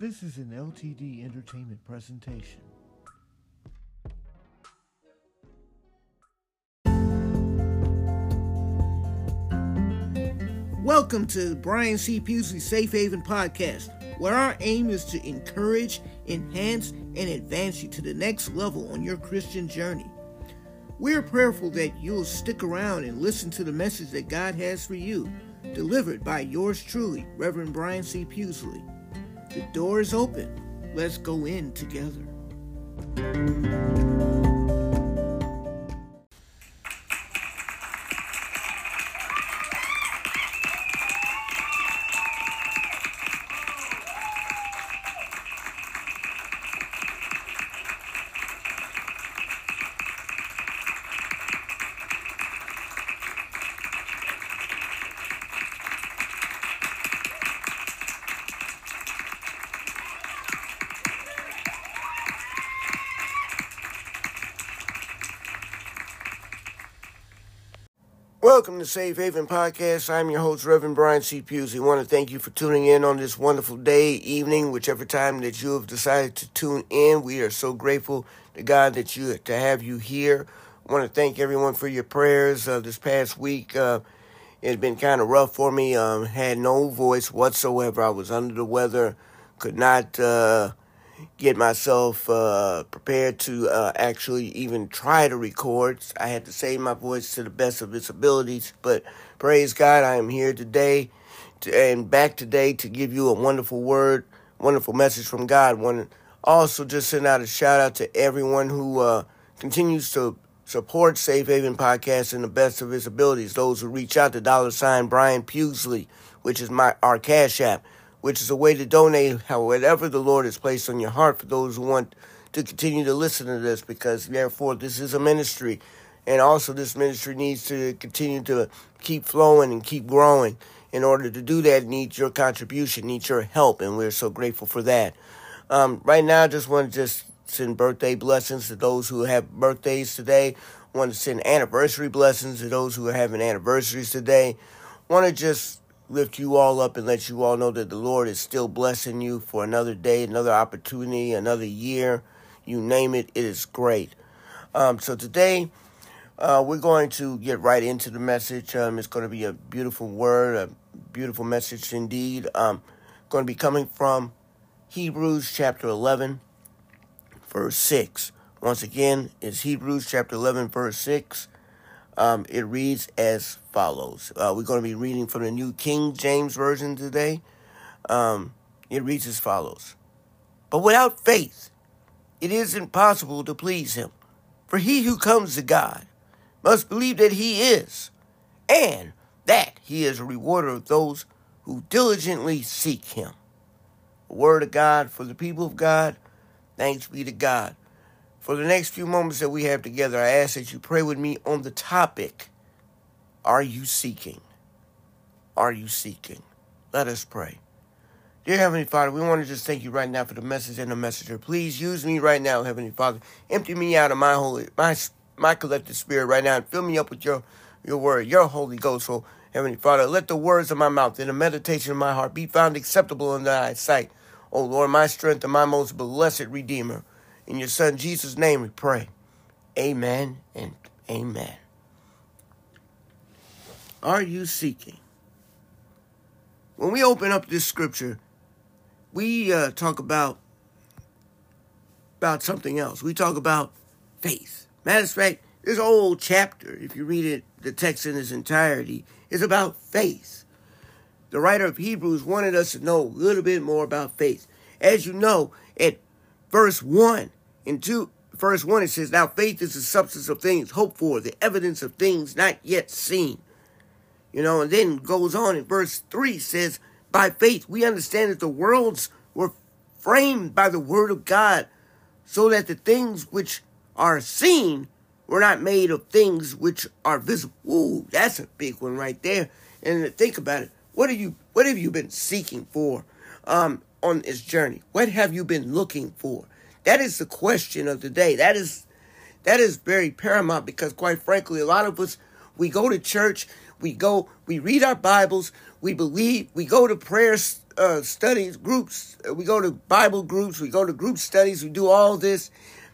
This is an LTD Entertainment presentation. Welcome to Brian C. Pughsley Safe Haven Podcast, where our aim is to encourage, enhance, and advance you to the next level on your Christian journey. We're prayerful that you'll stick around and listen to the message that God has for you, delivered by yours truly, Reverend Brian C. Pughsley. The door is open. Let's go in together. Welcome to Safe Haven Podcast. I'm your host, Reverend Brian C. Pughsley. I want to thank you for tuning in on this wonderful day, evening, whichever time that you have decided to tune in. We are so grateful to God that you to have you here. I want to thank everyone for your prayers. Uh, this past week, uh, it's been kind of rough for me. Um, had no voice whatsoever. I was under the weather. Could not uh, get myself uh, prepared to uh, actually even try to record. I had to save my voice to the best of its abilities, but praise God, I am here today to, and back today to give you a wonderful word, wonderful message from God. Want also just send out a shout out to everyone who uh, continues to support Safe Haven Podcast in the best of its abilities. Those who reach out to dollar sign Brian Pughsley, which is my our cash app which is a way to donate however the Lord has placed on your heart for those who want to continue to listen to this because therefore this is a ministry. And also this ministry needs to continue to keep flowing and keep growing. In order to do that needs your contribution needs your help and we're so grateful for that. Um, right now i just want to just send birthday blessings to those who have birthdays today. Want to send anniversary blessings to those who are having anniversaries today. Want to just lift you all up and let you all know that the Lord is still blessing you for another day, another opportunity, another year. You name it, it is great. Um, so today, uh, we're going to get right into the message. Um, it's going to be a beautiful word, a beautiful message indeed. Um, going to be coming from Hebrews chapter 11, verse 6. Once again, it's Hebrews chapter 11, verse 6. Um, it reads as follows. Uh, we're going to be reading from the New King James Version today. Um, it reads as follows But without faith, it is impossible to please Him. For he who comes to God must believe that He is, and that He is a rewarder of those who diligently seek Him. The word of God for the people of God. Thanks be to God. For the next few moments that we have together, I ask that you pray with me on the topic Are you seeking? Are you seeking? Let us pray. Dear Heavenly Father, we want to just thank you right now for the message and the messenger. Please use me right now, Heavenly Father. Empty me out of my holy, my my collective spirit right now and fill me up with your your word, your Holy Ghost. So, Heavenly Father, let the words of my mouth and the meditation of my heart be found acceptable in thy sight. O Lord, my strength and my most blessed Redeemer. In your Son Jesus' name we pray. Amen and amen. Are you seeking? When we open up this scripture, we uh, talk about about something else. We talk about faith. Matter of fact, this whole chapter, if you read it, the text in its entirety, is about faith. The writer of Hebrews wanted us to know a little bit more about faith. As you know, at verse 1, in two, verse 1, it says, Now faith is the substance of things hoped for, the evidence of things not yet seen. You know, and then goes on in verse 3 says, By faith we understand that the worlds were framed by the word of God, so that the things which are seen were not made of things which are visible. Ooh, that's a big one right there. And think about it. What have you what have you been seeking for um, on this journey? What have you been looking for? That is the question of the day. That is that is very paramount because quite frankly, a lot of us we go to church, we go, we read our Bibles, we believe, we go to prayer uh, studies groups. We go to Bible groups. We go to group studies. We do all this.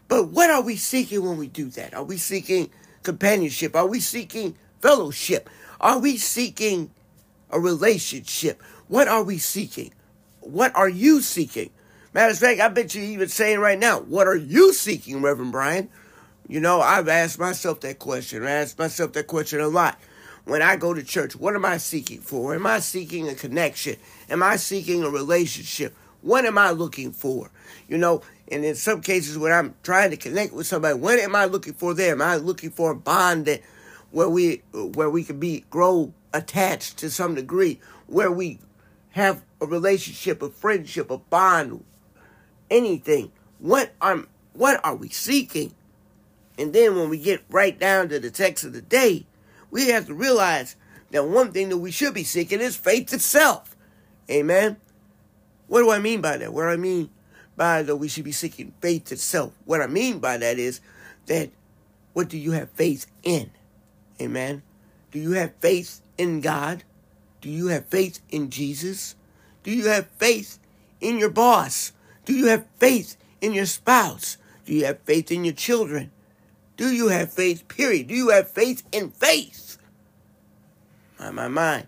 But what are we seeking when we do that? Are we seeking companionship? Are we seeking fellowship? Are we seeking a relationship? What are we seeking? What are you seeking? Matter of fact, I bet you even saying right now, what are you seeking, Reverend Brian? You know, I've asked myself that question. I ask myself that question a lot. When I go to church, what am I seeking for? Am I seeking a connection? Am I seeking a relationship? What am I looking for? You know, and in some cases when I'm trying to connect with somebody, what am I looking for there? Am I looking for a bond that where we where we can be grow attached to some degree, where we have a relationship, a friendship, a bond, anything. What are what are we seeking? And then when we get right down to the text of the day, we have to realize that one thing that we should be seeking is faith itself. Amen. What do I mean by that? What I mean by that we should be seeking faith itself. What I mean by that is that what do you have faith in? Amen. Do you have faith in God? Do you have faith in Jesus? Do you have faith in your boss? Do you have faith in your spouse? Do you have faith in your children? Do you have faith, period? Do you have faith in faith? My, my, my.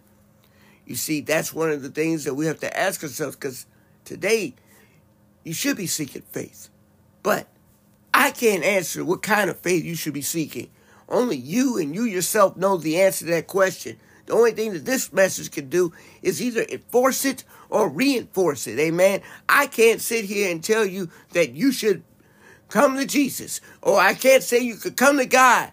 You see, that's one of the things that we have to ask ourselves because today you should be seeking faith. But I can't answer what kind of faith you should be seeking. Only you and you yourself know the answer to that question. The only thing that this message can do is either enforce it or reinforce it. Amen. I can't sit here and tell you that you should come to Jesus, or I can't say you could come to God.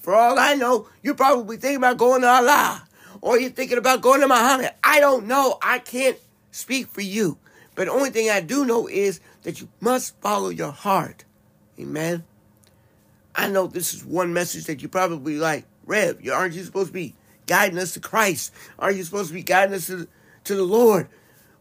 For all I know, you're probably thinking about going to Allah, or you're thinking about going to Muhammad. I don't know. I can't speak for you. But the only thing I do know is that you must follow your heart. Amen. I know this is one message that you probably like, Rev, aren't you supposed to be guiding us to Christ? Aren't you supposed to be guiding us to, to the Lord?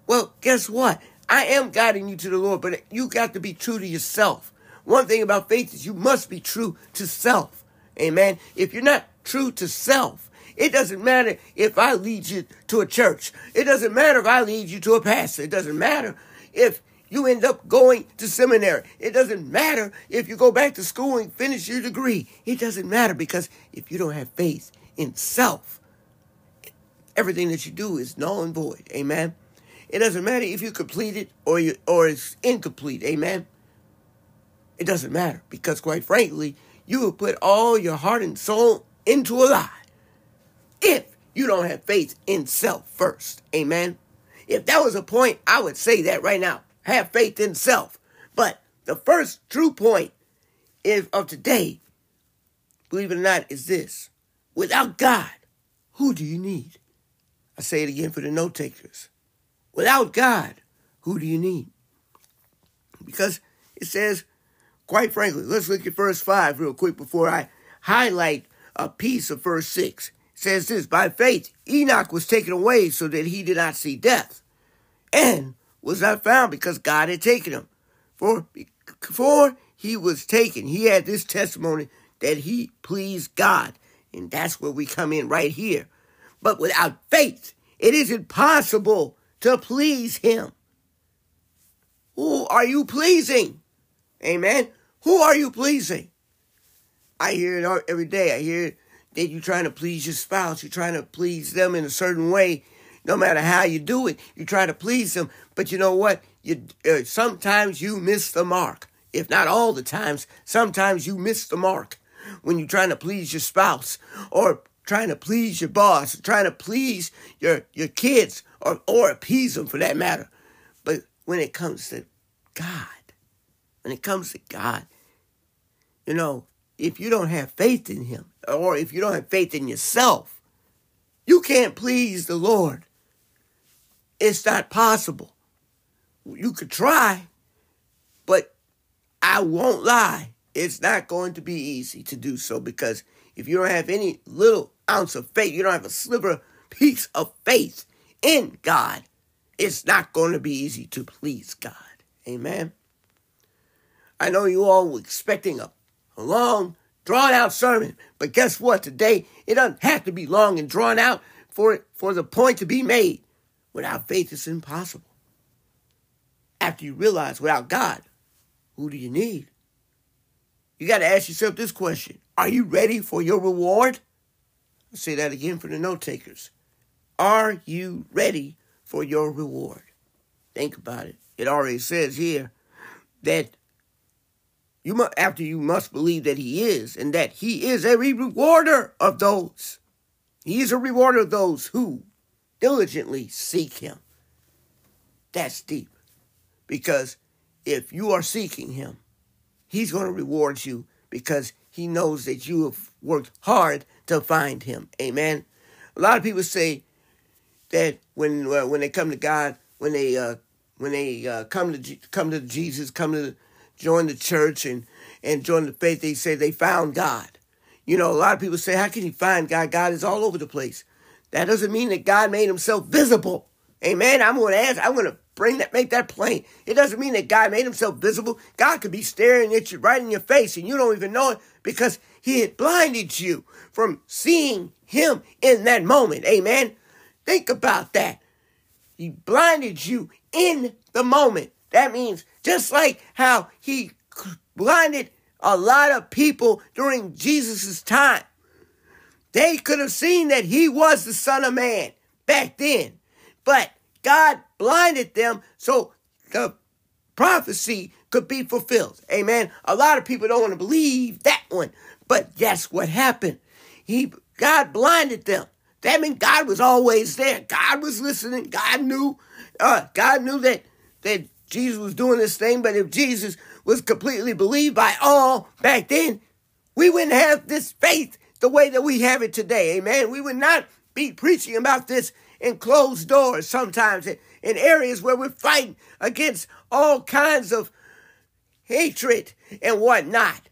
Well, guess what? I am guiding you to the Lord, but you got to be true to yourself. One thing about faith is you must be true to self. Amen. If you're not true to self, it doesn't matter if I lead you to a church. It doesn't matter if I lead you to a pastor. It doesn't matter if you end up going to seminary. It doesn't matter if you go back to school and finish your degree. It doesn't matter because if you don't have faith in self, everything that you do is null and void. Amen. It doesn't matter if you complete it or you, or it's incomplete. Amen. It doesn't matter because, quite frankly, you will put all your heart and soul into a lie if you don't have faith in self first. Amen. If that was a point, I would say that right now. Have faith in self. But the first true point is, of today, believe it or not, is this. Without God, who do you need? I say it again for the note takers. Without God, who do you need? Because it says, quite frankly, let's look at verse 5 real quick before I highlight a piece of verse 6. It says this By faith, Enoch was taken away so that he did not see death, and was not found because God had taken him. For before he was taken, he had this testimony that he pleased God. And that's where we come in right here. But without faith, it is impossible to please him. Who are you pleasing? Amen. Who are you pleasing? I hear it every day. I hear that you're trying to please your spouse. You're trying to please them in a certain way. No matter how you do it, you try to please them. But you know what? You uh, sometimes you miss the mark. If not all the times, sometimes you miss the mark when you're trying to please your spouse or trying to please your boss, trying to please your your kids or or appease them for that matter. But when it comes to God, when it comes to God, you know, if you don't have faith in him or if you don't have faith in yourself, you can't please the Lord. It's not possible. You could try, but I won't lie. It's not going to be easy to do so because if you don't have any little ounce of faith, you don't have a sliver piece of faith in God, it's not going to be easy to please God. Amen. I know you all were expecting a, a long, drawn out sermon, but guess what? Today, it doesn't have to be long and drawn out for, for the point to be made. Without faith, it's impossible. After you realize without God, who do you need? You got to ask yourself this question Are you ready for your reward? I'll say that again for the note takers. Are you ready for your reward? Think about it. It already says here that you must, after you must believe that he is, and that he is a rewarder of those. He is a rewarder of those who diligently seek him. That's deep. Because if you are seeking him, he's going to reward you because he knows that you have worked hard to find him. Amen. A lot of people say that when uh, when they come to God, when they uh, when they uh, come to come to Jesus, come to join the church and and join the faith, they say they found God. You know, a lot of people say, "How can you find God? God is all over the place." That doesn't mean that God made Himself visible. Amen. I'm going to ask. I'm going to bring that, make that plain. It doesn't mean that God made Himself visible. God could be staring at you right in your face, and you don't even know it because He had blinded you from seeing Him in that moment. Amen. Think about that. He blinded you in the moment. That means just like how he blinded a lot of people during Jesus' time. They could have seen that he was the Son of Man back then. But God blinded them so the prophecy could be fulfilled. Amen. A lot of people don't want to believe that one. But that's what happened. He God blinded them. That means God was always there. God was listening. God knew. Uh, God knew that that Jesus was doing this thing. But if Jesus was completely believed by all back then, we wouldn't have this faith the way that we have it today. Amen. We would not be preaching about this in closed doors sometimes in, areas where we're fighting against all kinds of hatred and whatnot.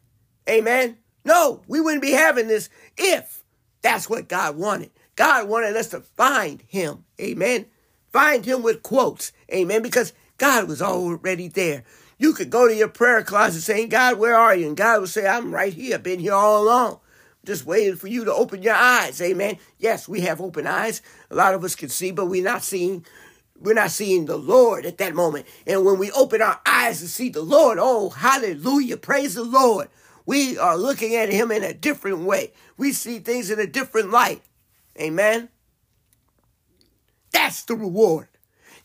Amen. No, we wouldn't be having this if that's what God wanted. God wanted us to find him. Amen. Find him with quotes. Amen. Because God was already there. You could go to your prayer closet saying, God, where are you? And God would say, I'm right here. I've been here all along. Just waiting for you to open your eyes. Amen. Yes, we have open eyes. A lot of us can see, but we're not seeing we're not seeing the Lord at that moment. And when we open our eyes to see the Lord, oh, hallelujah, praise the Lord. We are looking at him in a different way. We see things in a different light. Amen. That's the reward.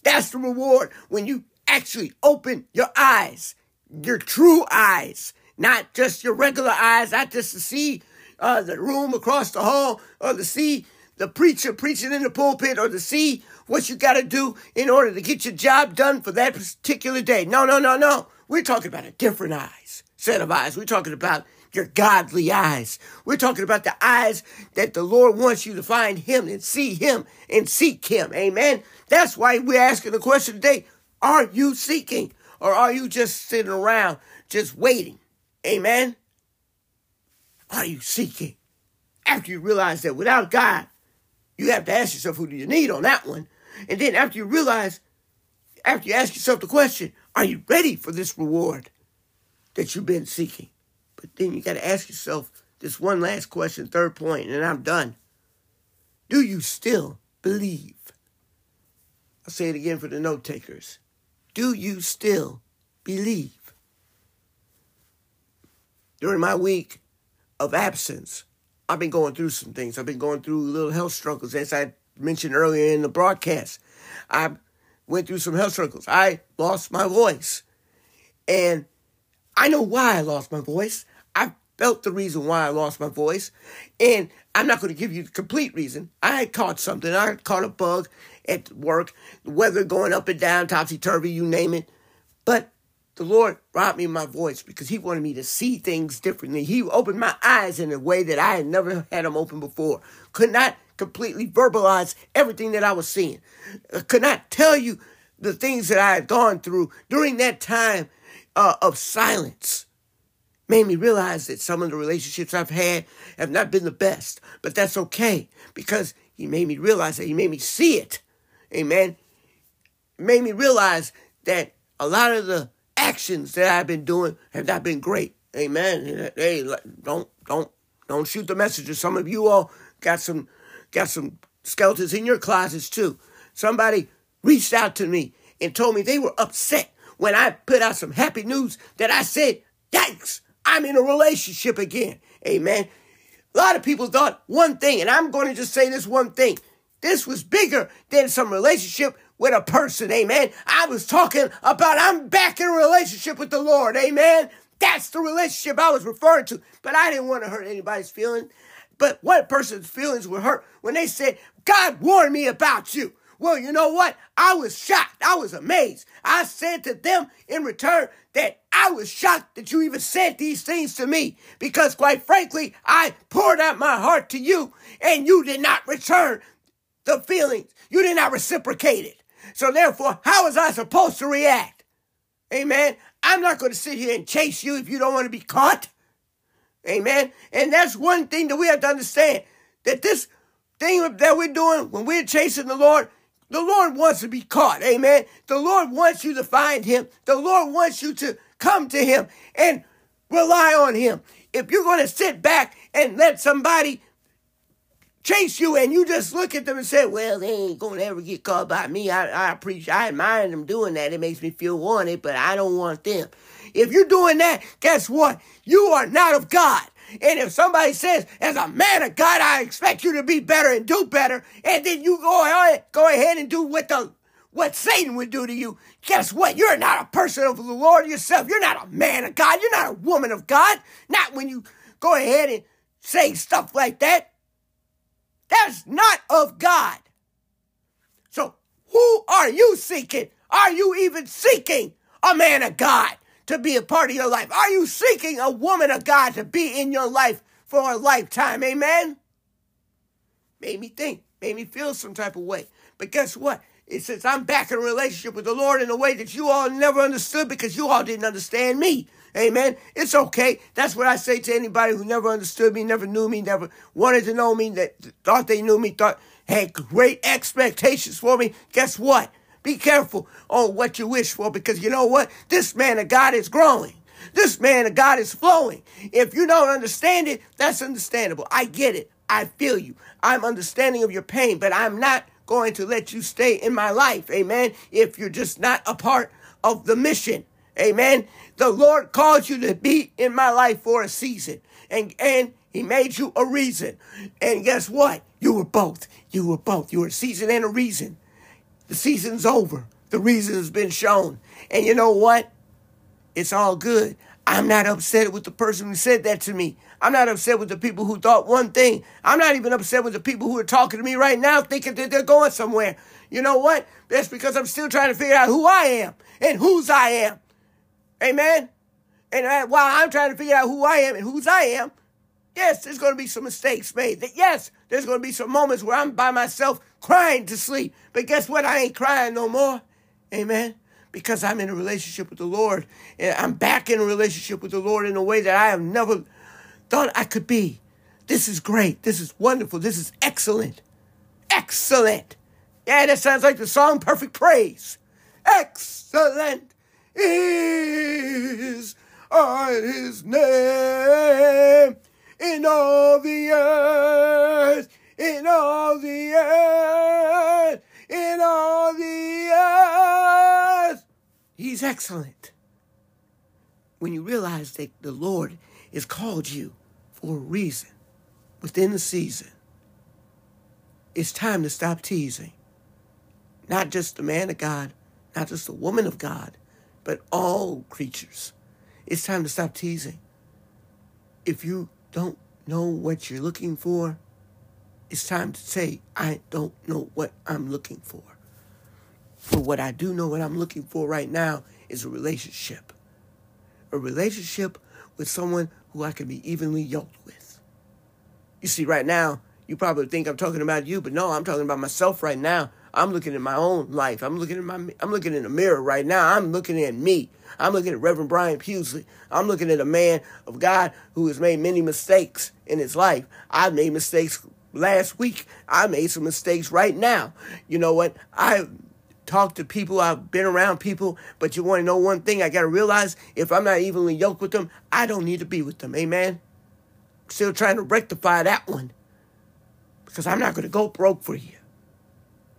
That's the reward when you actually open your eyes, your true eyes, not just your regular eyes, not just to see uh, the room across the hall or to see the preacher preaching in the pulpit or to see what you got to do in order to get your job done for that particular day. No, no, no, no. We're talking about a different eyes, set of eyes. We're talking about your godly eyes. We're talking about the eyes that the Lord wants you to find Him and see Him and seek Him. Amen. That's why we're asking the question today Are you seeking or are you just sitting around just waiting? Amen. Are you seeking? After you realize that without God, you have to ask yourself, who do you need on that one? And then after you realize, after you ask yourself the question, are you ready for this reward that you've been seeking? But then you got to ask yourself this one last question, third point, and I'm done. Do you still believe? I'll say it again for the note takers. Do you still believe? During my week of absence, I've been going through some things. I've been going through little health struggles, as I mentioned earlier in the broadcast. I went through some health struggles. I lost my voice. And I know why I lost my voice. Felt the reason why I lost my voice. And I'm not going to give you the complete reason. I had caught something. I had caught a bug at work, the weather going up and down, topsy turvy, you name it. But the Lord brought me my voice because He wanted me to see things differently. He opened my eyes in a way that I had never had them open before. Could not completely verbalize everything that I was seeing. I could not tell you the things that I had gone through during that time uh, of silence made me realize that some of the relationships I've had have not been the best, but that's okay because he made me realize that he made me see it. Amen. made me realize that a lot of the actions that I've been doing have not been great. Amen. Hey, don't don't don't shoot the messenger. Some of you all got some got some skeletons in your closets too. Somebody reached out to me and told me they were upset when I put out some happy news that I said, yikes, I'm in a relationship again. Amen. A lot of people thought one thing, and I'm going to just say this one thing. This was bigger than some relationship with a person. Amen. I was talking about I'm back in a relationship with the Lord. Amen. That's the relationship I was referring to. But I didn't want to hurt anybody's feelings. But one person's feelings were hurt when they said, God warned me about you. Well, you know what? I was shocked. I was amazed. I said to them in return that I was shocked that you even said these things to me because, quite frankly, I poured out my heart to you and you did not return the feelings. You did not reciprocate it. So, therefore, how was I supposed to react? Amen. I'm not going to sit here and chase you if you don't want to be caught. Amen. And that's one thing that we have to understand that this thing that we're doing when we're chasing the Lord, the Lord wants to be caught. Amen. The Lord wants you to find him. The Lord wants you to come to him and rely on him. If you're going to sit back and let somebody chase you and you just look at them and say, well, they ain't going to ever get caught by me. I, I appreciate, I admire them doing that. It makes me feel wanted, but I don't want them. If you're doing that, guess what? You are not of God. And if somebody says, as a man of God, I expect you to be better and do better, and then you go ahead, go ahead and do what the what Satan would do to you, guess what? You're not a person of the Lord yourself. You're not a man of God. You're not a woman of God. Not when you go ahead and say stuff like that. That's not of God. So who are you seeking? Are you even seeking a man of God? To be a part of your life? Are you seeking a woman of God to be in your life for a lifetime? Amen? Made me think, made me feel some type of way. But guess what? It says I'm back in a relationship with the Lord in a way that you all never understood because you all didn't understand me. Amen. It's okay. That's what I say to anybody who never understood me, never knew me, never wanted to know me, that thought they knew me, thought had great expectations for me. Guess what? Be careful on what you wish for because you know what? This man of God is growing. This man of God is flowing. If you don't understand it, that's understandable. I get it. I feel you. I'm understanding of your pain, but I'm not going to let you stay in my life. Amen. If you're just not a part of the mission. Amen. The Lord called you to be in my life for a season. And and he made you a reason. And guess what? You were both. You were both. You were a season and a reason. The season's over. The reason has been shown. And you know what? It's all good. I'm not upset with the person who said that to me. I'm not upset with the people who thought one thing. I'm not even upset with the people who are talking to me right now thinking that they're going somewhere. You know what? That's because I'm still trying to figure out who I am and whose I am. Amen? And while I'm trying to figure out who I am and whose I am, yes, there's going to be some mistakes made. Yes, there's going to be some moments where I'm by myself crying to sleep. But guess what? I ain't crying no more. Amen. Because I'm in a relationship with the Lord. And I'm back in a relationship with the Lord in a way that I have never thought I could be. This is great. This is wonderful. This is excellent. Excellent. Yeah, that sounds like the song Perfect Praise. Excellent is his name in all the earth in all the earth, in all the earth. He's excellent. When you realize that the Lord has called you for a reason within the season, it's time to stop teasing. Not just the man of God, not just the woman of God, but all creatures. It's time to stop teasing. If you don't know what you're looking for, it's time to say, I don't know what I'm looking for. But what I do know what I'm looking for right now is a relationship. A relationship with someone who I can be evenly yoked with. You see, right now, you probably think I'm talking about you, but no, I'm talking about myself right now. I'm looking at my own life. I'm looking at my I'm looking in the mirror right now. I'm looking at me. I'm looking at Reverend Brian Pughsley. I'm looking at a man of God who has made many mistakes in his life. I've made mistakes last week. I made some mistakes right now. You know what? I talked to people, I've been around people, but you want to know one thing I got to realize if I'm not evenly yoked with them, I don't need to be with them. Amen. Still trying to rectify that one because I'm not going to go broke for you.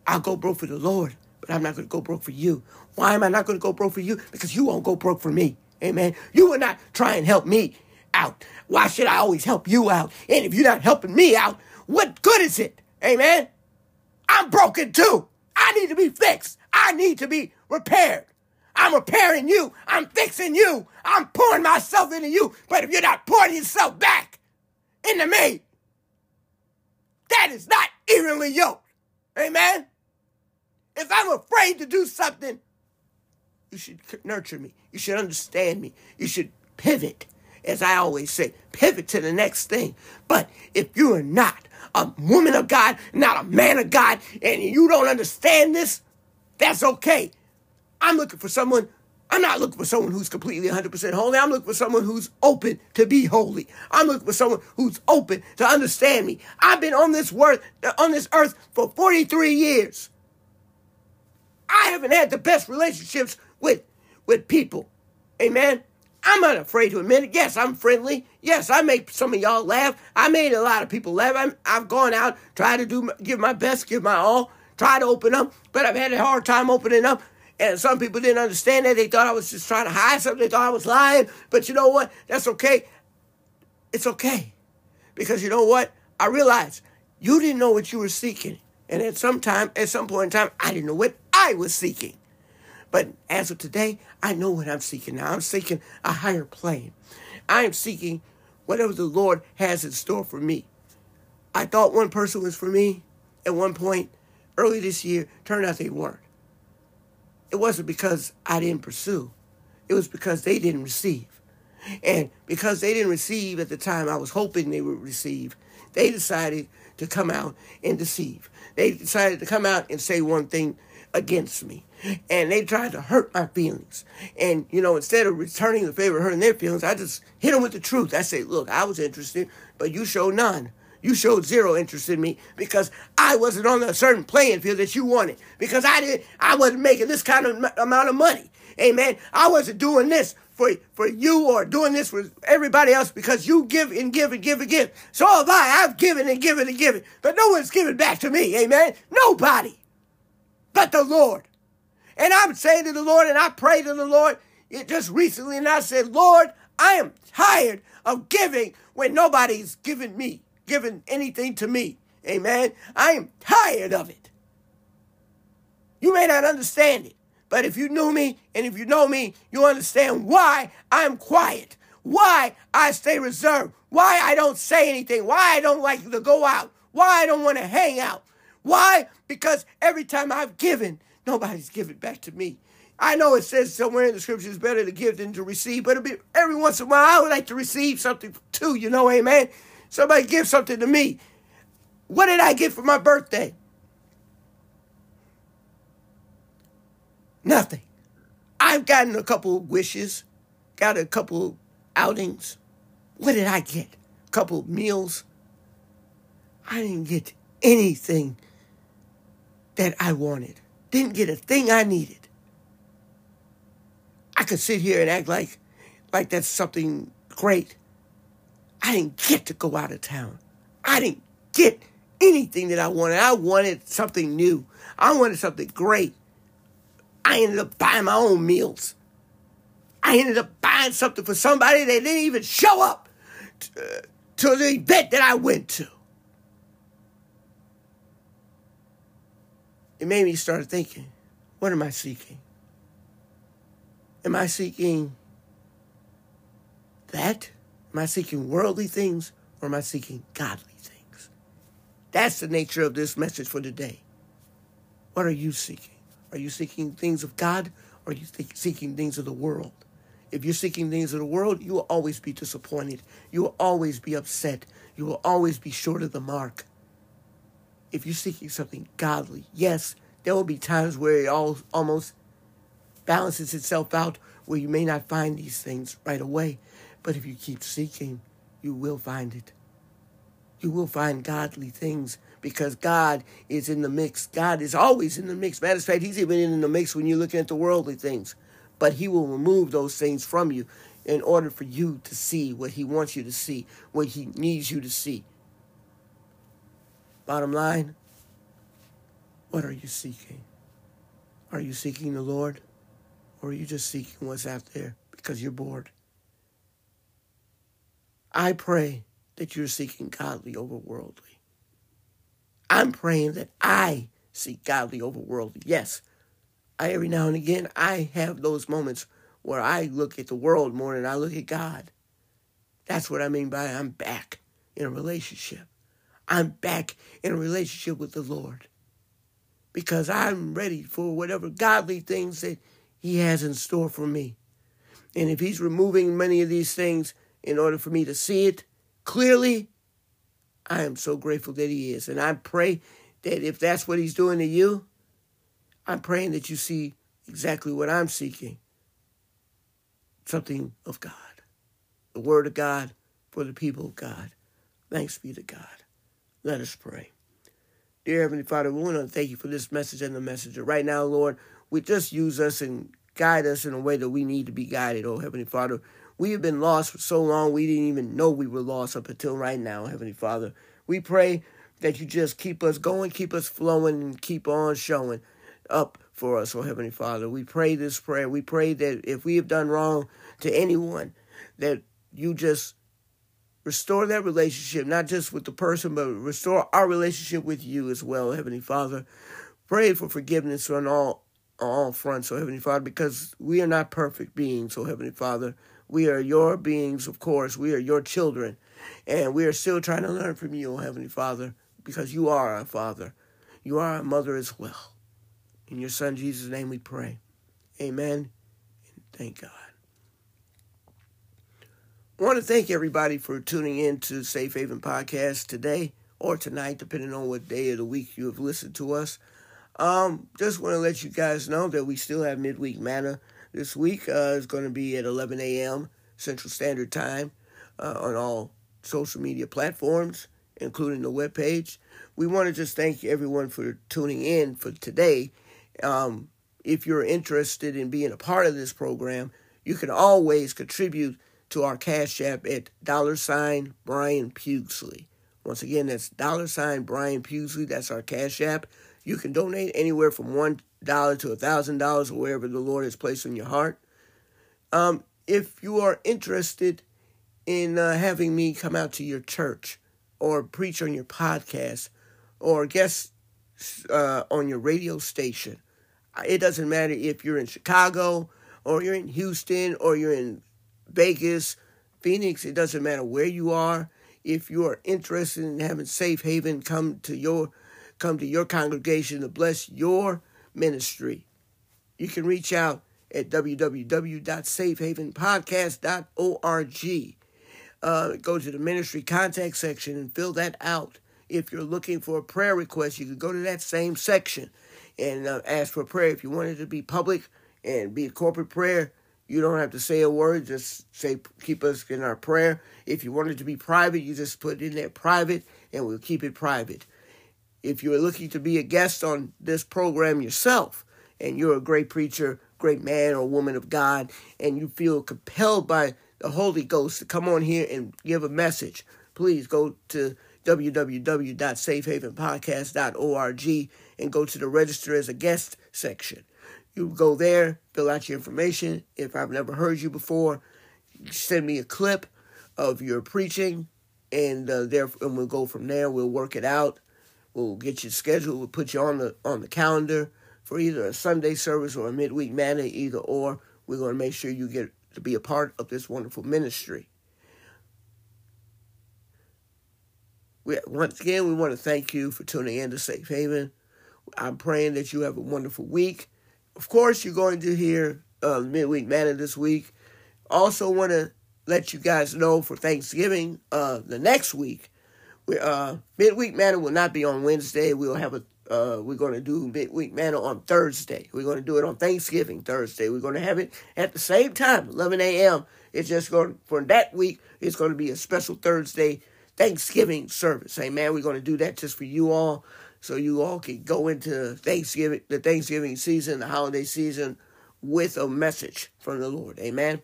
I'll go broke for the Lord, but I'm not going to go broke for you. Why am I not going to go broke for you? Because you won't go broke for me. Amen. You will not try and help me out. Why should I always help you out? And if you're not helping me out, what good is it? Amen. I'm broken too. I need to be fixed. I need to be repaired. I'm repairing you. I'm fixing you. I'm pouring myself into you. But if you're not pouring yourself back into me, that is not evenly yoked. Amen. If I'm afraid to do something, you should nurture me. You should understand me. You should pivot, as I always say, pivot to the next thing. But if you are not a woman of God, not a man of God, and you don't understand this, that's okay. I'm looking for someone. I'm not looking for someone who's completely 100% holy. I'm looking for someone who's open to be holy. I'm looking for someone who's open to understand me. I've been on this earth, on this earth for 43 years. I haven't had the best relationships with with people. Amen. I'm not afraid to admit it. Yes, I'm friendly. Yes, I make some of y'all laugh. I made a lot of people laugh. i have gone out, tried to do, give my best, give my all, try to open up, but I've had a hard time opening up. And some people didn't understand that. They thought I was just trying to hide something. They thought I was lying. But you know what? That's okay. It's okay. Because you know what? I realized you didn't know what you were seeking. And at some time, at some point in time, I didn't know what I was seeking. But as of today, I know what I'm seeking now. I'm seeking a higher plane. I am seeking whatever the Lord has in store for me. I thought one person was for me at one point early this year. Turned out they weren't. It wasn't because I didn't pursue, it was because they didn't receive. And because they didn't receive at the time I was hoping they would receive, they decided to come out and deceive. They decided to come out and say one thing against me. And they tried to hurt my feelings. And, you know, instead of returning the favor, hurting their feelings, I just hit them with the truth. I say, look, I was interested, but you showed none. You showed zero interest in me because I wasn't on a certain playing field that you wanted. Because I didn't, I wasn't making this kind of amount of money. Amen. I wasn't doing this for, for you or doing this for everybody else because you give and give and give and give. So have I. I've given and given and given, but no one's given back to me. Amen. Nobody but the Lord. And I'm saying to the Lord, and I prayed to the Lord just recently, and I said, Lord, I am tired of giving when nobody's giving me, giving anything to me. Amen. I am tired of it. You may not understand it, but if you knew me and if you know me, you understand why I'm quiet, why I stay reserved, why I don't say anything, why I don't like to go out, why I don't want to hang out, why? Because every time I've given, nobody's given back to me. I know it says somewhere in the scriptures it's better to give than to receive, but be, every once in a while I would like to receive something too, you know, amen? Somebody give something to me. What did I get for my birthday? Nothing. I've gotten a couple of wishes, got a couple outings. What did I get? A couple meals. I didn't get anything that I wanted. Didn't get a thing I needed. I could sit here and act like like that's something great. I didn't get to go out of town. I didn't get anything that I wanted. I wanted something new. I wanted something great. I ended up buying my own meals. I ended up buying something for somebody that didn't even show up to, uh, to the event that I went to. It made me start thinking, what am I seeking? Am I seeking that? Am I seeking worldly things or am I seeking godly things? That's the nature of this message for today. What are you seeking? Are you seeking things of God or are you seeking things of the world? If you're seeking things of the world, you will always be disappointed. You will always be upset. You will always be short of the mark if you're seeking something godly, yes, there will be times where it all almost balances itself out where you may not find these things right away. But if you keep seeking, you will find it. You will find godly things because God is in the mix. God is always in the mix. Matter of fact, He's even in the mix when you're looking at the worldly things. But He will remove those things from you in order for you to see what He wants you to see, what He needs you to see. Bottom line, what are you seeking? Are you seeking the Lord? Or are you just seeking what's out there because you're bored? I pray that you're seeking godly over worldly. I'm praying that I seek godly over worldly. Yes, I every now and again I have those moments where I look at the world more than I look at God. That's what I mean by I'm back in a relationship. I'm back in a relationship with the Lord because I'm ready for whatever godly things that He has in store for me. And if He's removing many of these things in order for me to see it clearly, I am so grateful that He is. And I pray that if that's what He's doing to you, I'm praying that you see exactly what I'm seeking something of God, the Word of God for the people of God. Thanks be to God. Let us pray. Dear Heavenly Father, we want to thank you for this message and the messenger. Right now, Lord, we just use us and guide us in a way that we need to be guided, oh Heavenly Father. We have been lost for so long, we didn't even know we were lost up until right now, Heavenly Father. We pray that you just keep us going, keep us flowing, and keep on showing up for us, oh Heavenly Father. We pray this prayer. We pray that if we have done wrong to anyone, that you just restore that relationship, not just with the person, but restore our relationship with you as well, Heavenly Father. Pray for forgiveness on all all fronts, oh Heavenly Father, because we are not perfect beings, oh Heavenly Father. We are your beings, of course. We are your children. And we are still trying to learn from you, oh Heavenly Father, because you are our Father. You are our mother as well. In your Son Jesus' name we pray. Amen. And thank God. I want to thank everybody for tuning in to Safe Haven Podcast today or tonight, depending on what day of the week you have listened to us. Um, just want to let you guys know that we still have midweek manna this week. Uh, it's going to be at 11 a.m. Central Standard Time uh, on all social media platforms, including the webpage. We want to just thank everyone for tuning in for today. Um, if you're interested in being a part of this program, you can always contribute to our Cash App at dollar sign Brian Pughsley. Once again, that's dollar sign Brian Pughsley. That's our Cash App. You can donate anywhere from one dollar to a thousand dollars, or wherever the Lord has placed in your heart. Um, if you are interested in uh, having me come out to your church, or preach on your podcast, or guest uh, on your radio station, it doesn't matter if you're in Chicago, or you're in Houston, or you're in Vegas, Phoenix, it doesn't matter where you are. If you are interested in having safe haven come to your come to your congregation to bless your ministry, you can reach out at www.safehavenpodcast.org. Uh, go to the ministry contact section and fill that out. If you're looking for a prayer request, you can go to that same section and uh, ask for prayer. If you want it to be public and be a corporate prayer, you don't have to say a word. Just say, keep us in our prayer. If you want it to be private, you just put in there private, and we'll keep it private. If you're looking to be a guest on this program yourself, and you're a great preacher, great man or woman of God, and you feel compelled by the Holy Ghost to come on here and give a message, please go to www.safehavenpodcast.org and go to the register as a guest section. You go there, fill out your information. If I've never heard you before, send me a clip of your preaching, and uh, there, and we'll go from there. We'll work it out. We'll get you scheduled. We'll put you on the on the calendar for either a Sunday service or a midweek manna, either or. We're going to make sure you get to be a part of this wonderful ministry. We, once again, we want to thank you for tuning in to Safe Haven. I'm praying that you have a wonderful week. Of course, you're going to hear uh, midweek manna this week. Also, want to let you guys know for Thanksgiving, uh, the next week, we, uh, midweek manna will not be on Wednesday. We'll have a uh, we're going to do midweek manna on Thursday. We're going to do it on Thanksgiving Thursday. We're going to have it at the same time, 11 a.m. It's just going for that week. It's going to be a special Thursday Thanksgiving service. Amen. We're going to do that just for you all so you all can go into Thanksgiving, the Thanksgiving season, the holiday season, with a message from the Lord. Amen.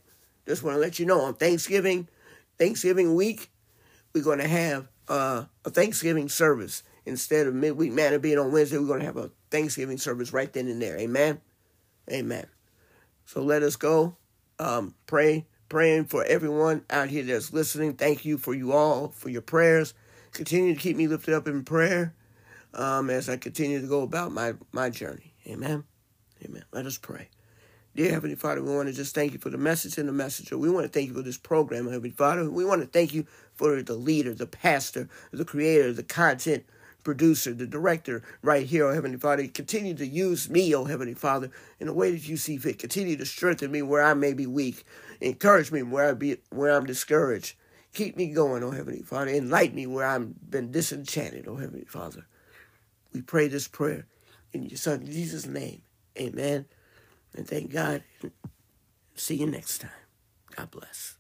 Just want to let you know on Thanksgiving, Thanksgiving week, we're going to have uh, a Thanksgiving service instead of midweek manna being on Wednesday. We're going to have a Thanksgiving service right then and there. Amen. Amen. So let us go. Um, pray, praying for everyone out here that's listening. Thank you for you all for your prayers. Continue to keep me lifted up in prayer um, as I continue to go about my my journey. Amen. Amen. Let us pray. Dear Heavenly Father, we want to just thank you for the message and the messenger. We want to thank you for this program, Heavenly Father. We want to thank you for the leader, the pastor, the creator, the content producer, the director right here, oh Heavenly Father. Continue to use me, oh Heavenly Father, in the way that you see fit. Continue to strengthen me where I may be weak. Encourage me where I be where I'm discouraged. Keep me going, oh Heavenly Father. Enlighten me where I've been disenchanted, oh Heavenly Father. We pray this prayer in your son Jesus' name. Amen. And thank God. See you next time. God bless.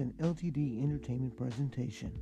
An LTD Entertainment presentation.